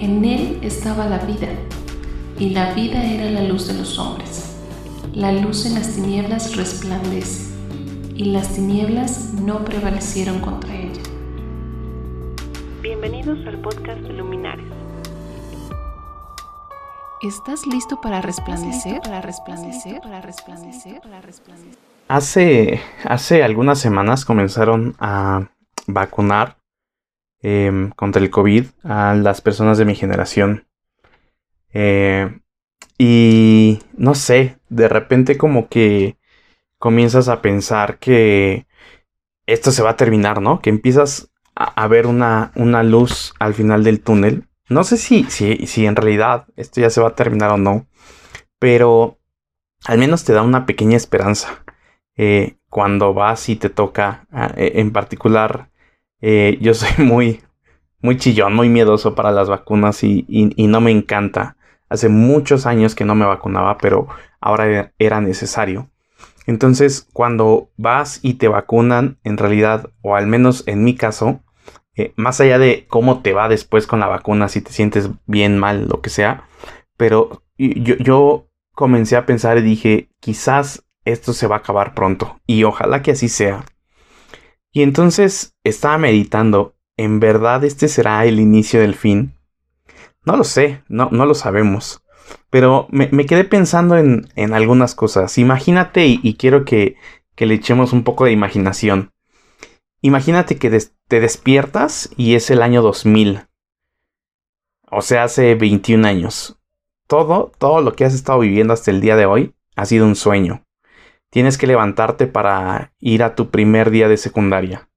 En él estaba la vida, y la vida era la luz de los hombres. La luz en las tinieblas resplandece, y las tinieblas no prevalecieron contra ella. Bienvenidos al podcast Luminares. ¿Estás listo para resplandecer? Para resplandecer, para resplandecer, para resplandecer. Hace, hace algunas semanas comenzaron a vacunar Em, contra el COVID a las personas de mi generación. Eh, y no sé, de repente como que comienzas a pensar que esto se va a terminar, ¿no? Que empiezas a, ver una, una, luz al final del túnel. No sé si, si, si en realidad esto ya se va a terminar o no, pero al menos te da una pequeña esperanza. Eh, cuando vas y te toca, ah, e, en particular eh, yo soy muy, muy chillón, muy miedoso para las vacunas y, no me encanta. Hace muchos años que no me vacunaba, pero ahora era necesario. Entonces, cuando vas y te vacunan, en realidad, o al menos en mi caso, eh, más allá de cómo te va después con la vacuna, si te sientes bien, mal, lo que sea, pero yo comencé a pensar y dije, quizás esto se va a acabar pronto, y ojalá que así sea. Y entonces estaba meditando, ¿en verdad este será el inicio del fin? No lo sé, no, no lo sabemos. Pero me, quedé pensando en, en, algunas cosas. Imagínate, y, quiero que, que, le echemos un poco de imaginación. Imagínate que te despiertas y es el año 2000. O sea, hace 21 años. Todo, todo lo que has estado viviendo hasta el día de hoy ha sido un sueño tienes que levantarte para ir a tu primer día de secundaria.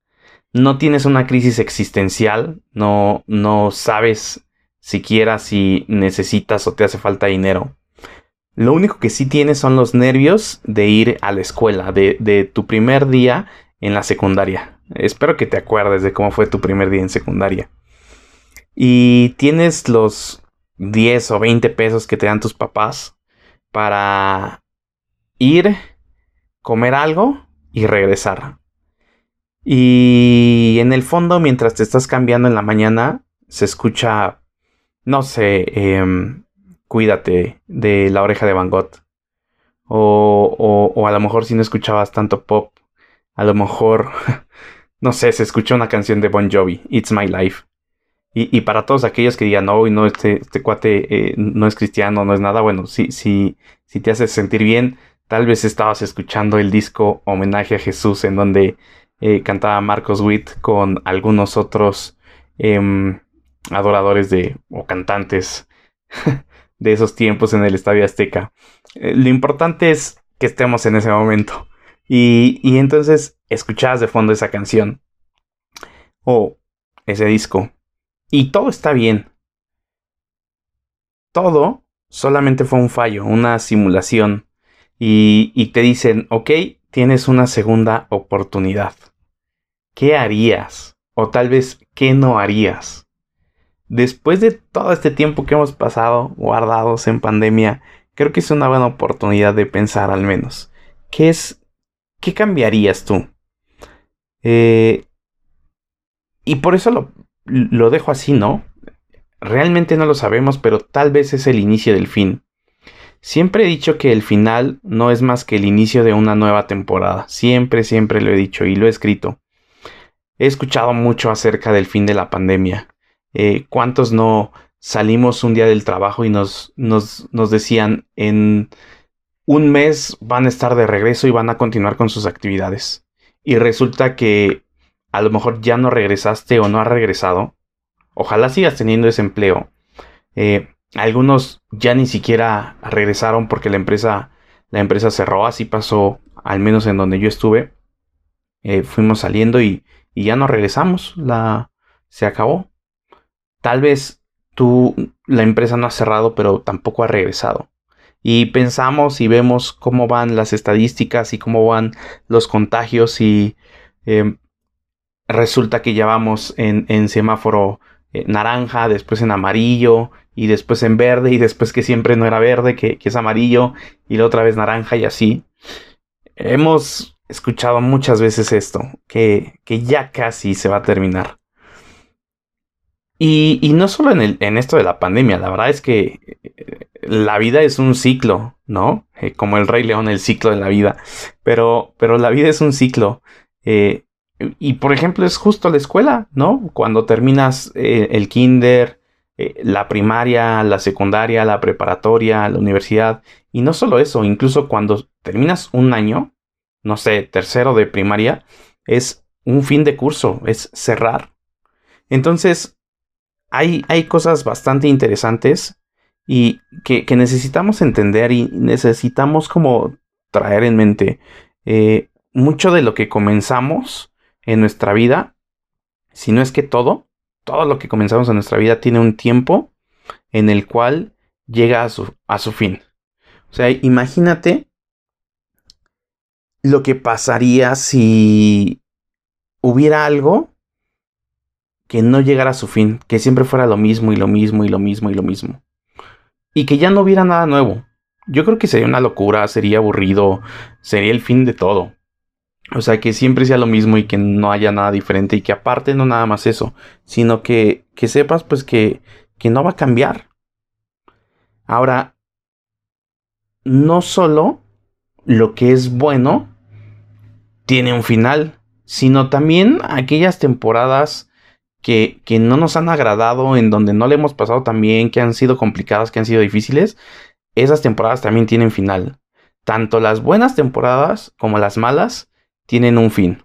No tienes una crisis existencial, no, no sabes siquiera si necesitas o te hace falta dinero. Lo único que sí tienes son los nervios de ir a la escuela, de, de tu primer día en la secundaria. Espero que te acuerdes de cómo fue tu primer día en secundaria. Y tienes los 10 o 20 pesos que te dan tus papás para ir comer algo y regresar. Y en el fondo, mientras te estás cambiando en la mañana, se escucha, no sé, em, cuídate de la oreja de Van Gogh. O, o, a lo mejor si no escuchabas tanto pop, a lo mejor, no sé, se escucha una canción de Bon Jovi, It's My Life. Y, para todos aquellos que digan, no, no, este, este cuate eh, no es cristiano, no es nada, bueno, si, si, si te hace sentir bien, Tal vez estabas escuchando el disco Homenaje a Jesús en donde eh, cantaba Marcos Witt con algunos otros em, adoradores de o cantantes de esos tiempos en el Estadio Azteca. Eh, lo importante es que estemos en ese momento. Y, y entonces escuchabas de fondo esa canción o ese disco. Y todo está bien. Todo solamente fue un fallo, una simulación y, te dicen, ok, tienes una segunda oportunidad. ¿Qué harías? O tal vez, ¿qué no harías? Después de todo este tiempo que hemos pasado guardados en pandemia, creo que es una buena oportunidad de pensar al menos. ¿Qué es? ¿Qué cambiarías tú? Eh, y por eso lo, lo dejo así, ¿no? Realmente no lo sabemos, pero tal vez es el inicio del fin. Siempre he dicho que el final no es más que el inicio de una nueva temporada. Siempre, siempre lo he dicho y lo he escrito. He escuchado mucho acerca del fin de la pandemia. Eh, ¿Cuántos no salimos un día del trabajo y nos, nos, nos decían en un mes van a estar de regreso y van a continuar con sus actividades? Y resulta que a lo mejor ya no regresaste o no has regresado. Ojalá sigas teniendo ese empleo. Eh, algunos ya ni siquiera regresaron porque la empresa, la empresa cerró, así pasó al menos en donde yo estuve. Eh, fuimos saliendo y, ya no regresamos, la, se acabó. Tal vez tú, la empresa no ha cerrado, pero tampoco ha regresado. Y pensamos y vemos cómo van las estadísticas y cómo van los contagios y em, resulta que ya vamos en semáforo eh, naranja, después en amarillo y después en verde y después que siempre no era verde, que, es amarillo y la otra vez naranja y así. Hemos escuchado muchas veces esto, que, que ya casi se va a terminar. Y, no solo en, el, en esto de la pandemia, la verdad es que eh, la vida es un ciclo, ¿no? Eh, como el Rey León, el ciclo de la vida. Pero, pero la vida es un ciclo. Y por ejemplo, es justo la escuela, ¿no? Cuando terminas el kinder, la primaria, la secundaria, la preparatoria, la universidad. Y no solo eso, incluso cuando terminas un año, no sé, tercero de primaria, es un fin de curso, es cerrar. Entonces, hay, hay cosas bastante interesantes y que, necesitamos entender y necesitamos como traer en mente eh, mucho de lo que comenzamos en nuestra vida, si no es que todo, todo lo que comenzamos en nuestra vida tiene un tiempo en el cual llega a su, a su fin. O sea, imagínate lo que pasaría si hubiera algo que no llegara a su fin, que siempre fuera lo mismo y lo mismo y lo mismo y lo mismo. Y que ya no hubiera nada nuevo. Yo creo que sería una locura, sería aburrido, sería el fin de todo. O sea, que siempre sea lo mismo y que no haya nada diferente y que aparte no nada más eso, sino que, que sepas pues que, que no va a cambiar. Ahora, no solo lo que es bueno tiene un final, sino también aquellas temporadas que, no nos han agradado, en donde no le hemos pasado tan bien, que han sido complicadas, que han sido difíciles, esas temporadas también tienen final. Tanto las buenas temporadas como las malas tienen un fin.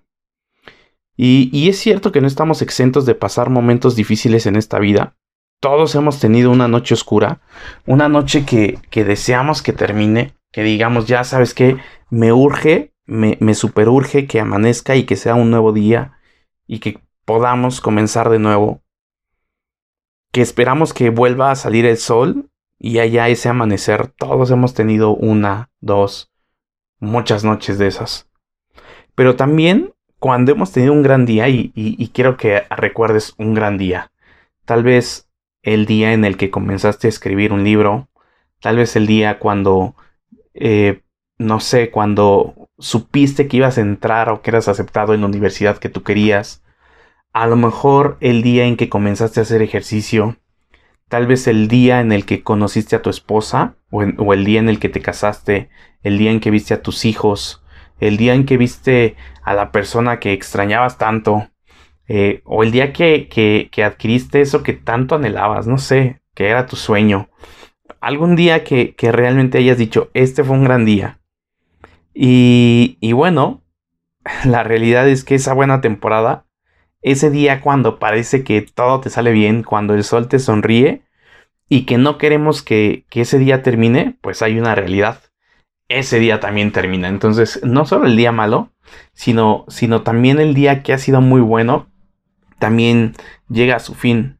Y, es cierto que no estamos exentos de pasar momentos difíciles en esta vida. Todos hemos tenido una noche oscura, una noche que, deseamos que termine, que digamos, ya sabes que me urge, me, me superurge que amanezca y que sea un nuevo día y que podamos comenzar de nuevo, que esperamos que vuelva a salir el sol y haya ese amanecer. Todos hemos tenido una, dos, muchas noches de esas. Pero también cuando hemos tenido un gran día, y, quiero que recuerdes un gran día, tal vez el día en el que comenzaste a escribir un libro, tal vez el día cuando, eh, no sé, cuando supiste que ibas a entrar o que eras aceptado en la universidad que tú querías, a lo mejor el día en que comenzaste a hacer ejercicio, tal vez el día en el que conociste a tu esposa, o, el día en el que te casaste, el día en que viste a tus hijos, el día en que viste a la persona que extrañabas tanto, eh, o el día que, que, adquiriste eso que tanto anhelabas, no sé, que era tu sueño. Algún día que, que realmente hayas dicho, este fue un gran día. Y, y bueno, la realidad es que esa buena temporada ese día cuando parece que todo te sale bien, cuando el sol te sonríe y que no queremos que, ese día termine, pues hay una realidad. Ese día también termina. Entonces, no solo el día malo, sino, sino también el día que ha sido muy bueno, también llega a su fin.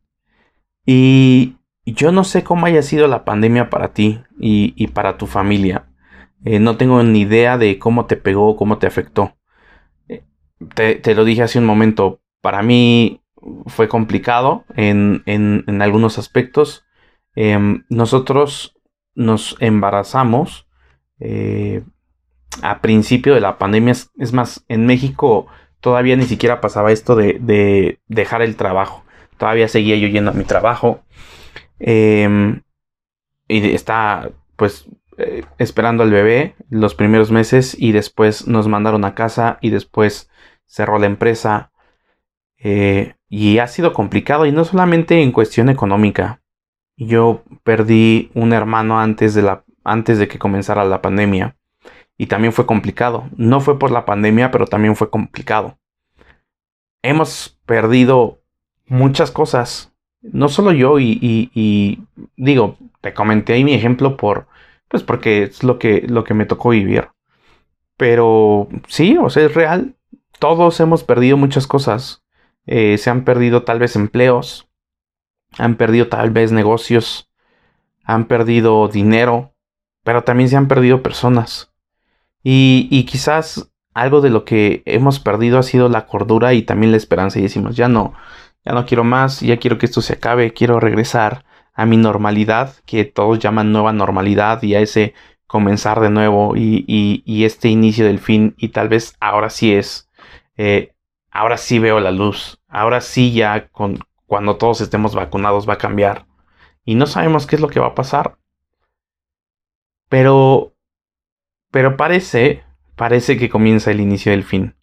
Y yo no sé cómo haya sido la pandemia para ti y, para tu familia. Eh, no tengo ni idea de cómo te pegó, cómo te afectó. Eh, te, te, lo dije hace un momento, para mí fue complicado en, algunos aspectos. Em, nosotros nos embarazamos eh, a principio de la pandemia. Es, más, en México todavía ni siquiera pasaba esto de, dejar el trabajo. Todavía seguía yo yendo a mi trabajo. Em, y está pues eh, esperando al bebé los primeros meses y después nos mandaron a casa y después cerró la empresa eh, y ha sido complicado y no solamente en cuestión económica. Yo perdí un hermano antes de, la, antes de que comenzara la pandemia y también fue complicado. No fue por la pandemia, pero también fue complicado. Hemos perdido muchas cosas. No solo yo y, digo, te comenté ahí mi ejemplo por, pues porque es lo que, lo que me tocó vivir. Pero sí, o sea, es real. Todos hemos perdido muchas cosas. Eh, se han perdido tal vez empleos, han perdido tal vez negocios, han perdido dinero, pero también se han perdido personas. Y, quizás algo de lo que hemos perdido ha sido la cordura y también la esperanza. Y decimos, ya no, ya no quiero más, ya quiero que esto se acabe, quiero regresar a mi normalidad, que todos llaman nueva normalidad, y a ese comenzar de nuevo y, este inicio del fin. Y tal vez ahora sí es, eh, ahora sí veo la luz, ahora sí ya con, cuando todos estemos vacunados va a cambiar. Y no sabemos qué es lo que va a pasar. Pero, pero parece, parece que comienza el inicio del fin.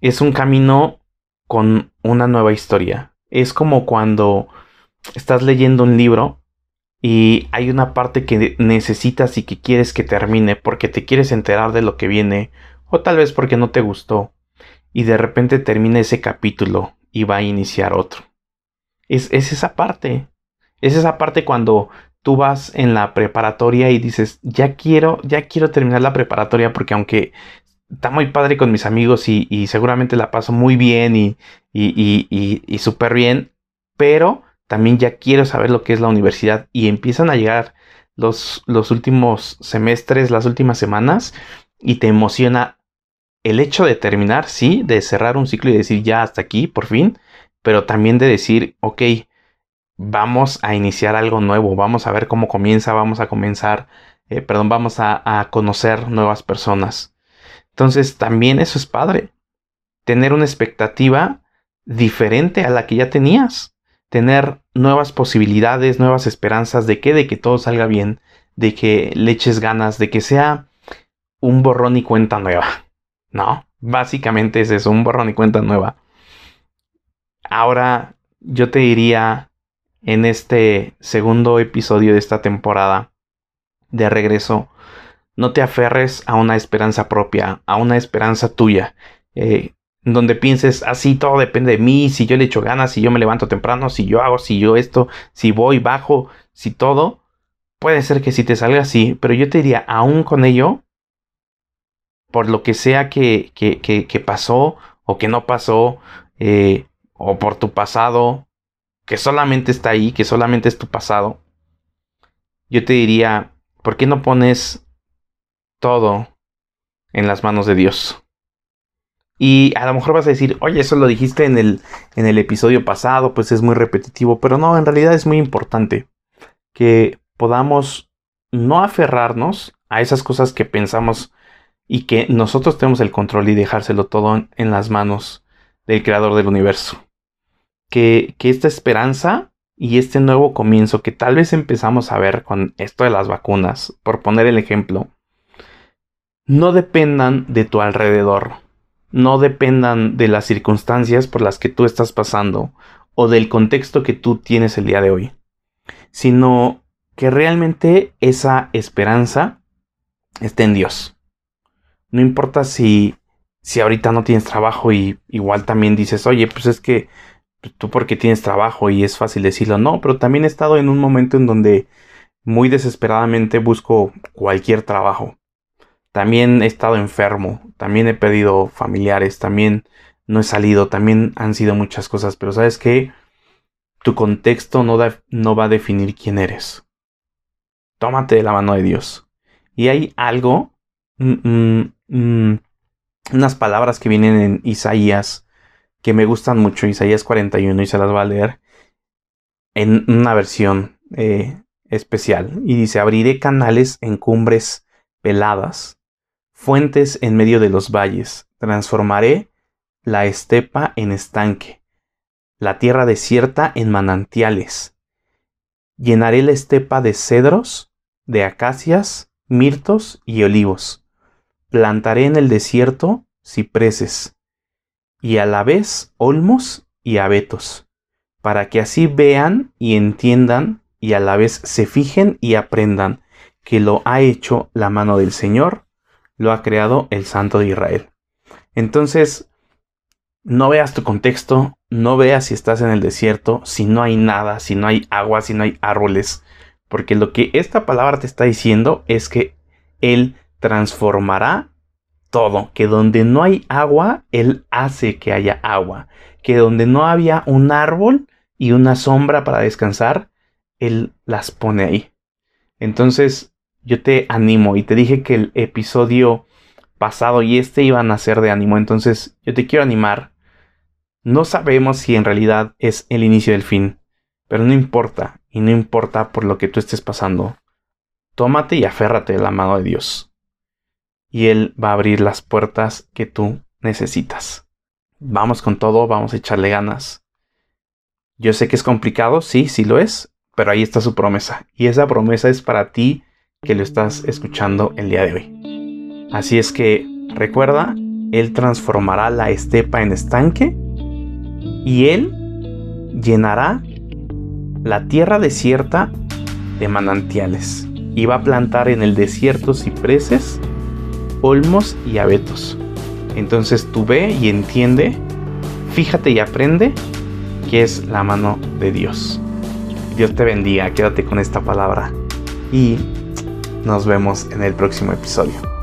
Es un camino con una nueva historia. Es como cuando estás leyendo un libro y hay una parte que necesitas y que quieres que termine porque te quieres enterar de lo que viene o tal vez porque no te gustó y de repente termina ese capítulo y va a iniciar otro. Es, es esa parte. Es esa parte cuando tú vas en la preparatoria y dices, ya quiero, ya quiero terminar la preparatoria porque aunque está muy padre con mis amigos y, seguramente la paso muy bien y, súper bien, pero también ya quiero saber lo que es la universidad y empiezan a llegar los, los últimos semestres, las últimas semanas y te emociona el hecho de terminar, sí, de cerrar un ciclo y decir ya hasta aquí, por fin, pero también de decir, ok, vamos a iniciar algo nuevo, vamos a ver cómo comienza, vamos a comenzar, eh, perdón, vamos a, conocer nuevas personas. Entonces, también eso es padre, tener una expectativa diferente a la que ya tenías, tener nuevas posibilidades, nuevas esperanzas de que, de que todo salga bien, de que le eches ganas, de que sea un borrón y cuenta nueva. No, básicamente es eso, un borrón y cuenta nueva. Ahora yo te diría en este segundo episodio de esta temporada de regreso, no te aferres a una esperanza propia, a una esperanza tuya, eh, donde pienses, así todo depende de mí, si yo le echo ganas, si yo me levanto temprano, si yo hago, si yo esto, si voy, bajo, si todo, puede ser que si te salga así, pero yo te diría, aún con ello, por lo que sea que, que, que, pasó o que no pasó, eh, o por tu pasado, que solamente está ahí, que solamente es tu pasado, yo te diría, ¿por qué no pones todo en las manos de Dios? Y a lo mejor vas a decir, oye, eso lo dijiste en el, en el episodio pasado, pues es muy repetitivo, pero no, en realidad es muy importante que podamos no aferrarnos a esas cosas que pensamos y que nosotros tenemos el control y dejárselo todo en las manos del creador del universo. Que, esta esperanza y este nuevo comienzo que tal vez empezamos a ver con esto de las vacunas, por poner el ejemplo, no dependan de tu alrededor, no dependan de las circunstancias por las que tú estás pasando o del contexto que tú tienes el día de hoy, sino que realmente esa esperanza esté en Dios. No importa si, si ahorita no tienes trabajo y igual también dices, oye, pues es que tú porque tienes trabajo y es fácil decirlo. No, pero también he estado en un momento en donde muy desesperadamente busco cualquier trabajo. También he estado enfermo, también he pedido familiares, también no he salido, también han sido muchas cosas, pero sabes que tu contexto no, no va a definir quién eres. Tómate de la mano de Dios. Y hay algo Mm, mm, mm, unas palabras que vienen en Isaías que me gustan mucho, Isaías 41, y se las va a leer en una versión eh, especial. Y dice, abriré canales en cumbres peladas, fuentes en medio de los valles, transformaré la estepa en estanque, la tierra desierta en manantiales. Llenaré la estepa de cedros, de acacias, mirtos y olivos plantaré en el desierto cipreses, y a la vez olmos y abetos, para que así vean y entiendan, y a la vez se fijen y aprendan que lo ha hecho la mano del Señor, lo ha creado el Santo de Israel. Entonces, no veas tu contexto, no veas si estás en el desierto, si no hay nada, si no hay agua, si no hay árboles, porque lo que esta palabra te está diciendo es que Él transformará todo, que donde no hay agua, Él hace que haya agua, que donde no había un árbol y una sombra para descansar, Él las pone ahí. Entonces, yo te animo y te dije que el episodio pasado y este iban a ser de ánimo, entonces yo te quiero animar. No sabemos si en realidad es el inicio del fin, pero no importa, y no importa por lo que tú estés pasando. Tómate y aférrate de la mano de Dios y Él va a abrir las puertas que tú necesitas. Vamos con todo, vamos a echarle ganas. Yo sé que es complicado, sí, sí lo es, pero ahí está su promesa. Y esa promesa es para ti que lo estás escuchando el día de hoy. Así es que recuerda, Él transformará la estepa en estanque y Él llenará la tierra desierta de manantiales y va a plantar en el desierto cipreses, olmos y abetos. Entonces tú ve y entiende, fíjate y aprende que es la mano de Dios. Dios te bendiga, quédate con esta palabra y nos vemos en el próximo episodio.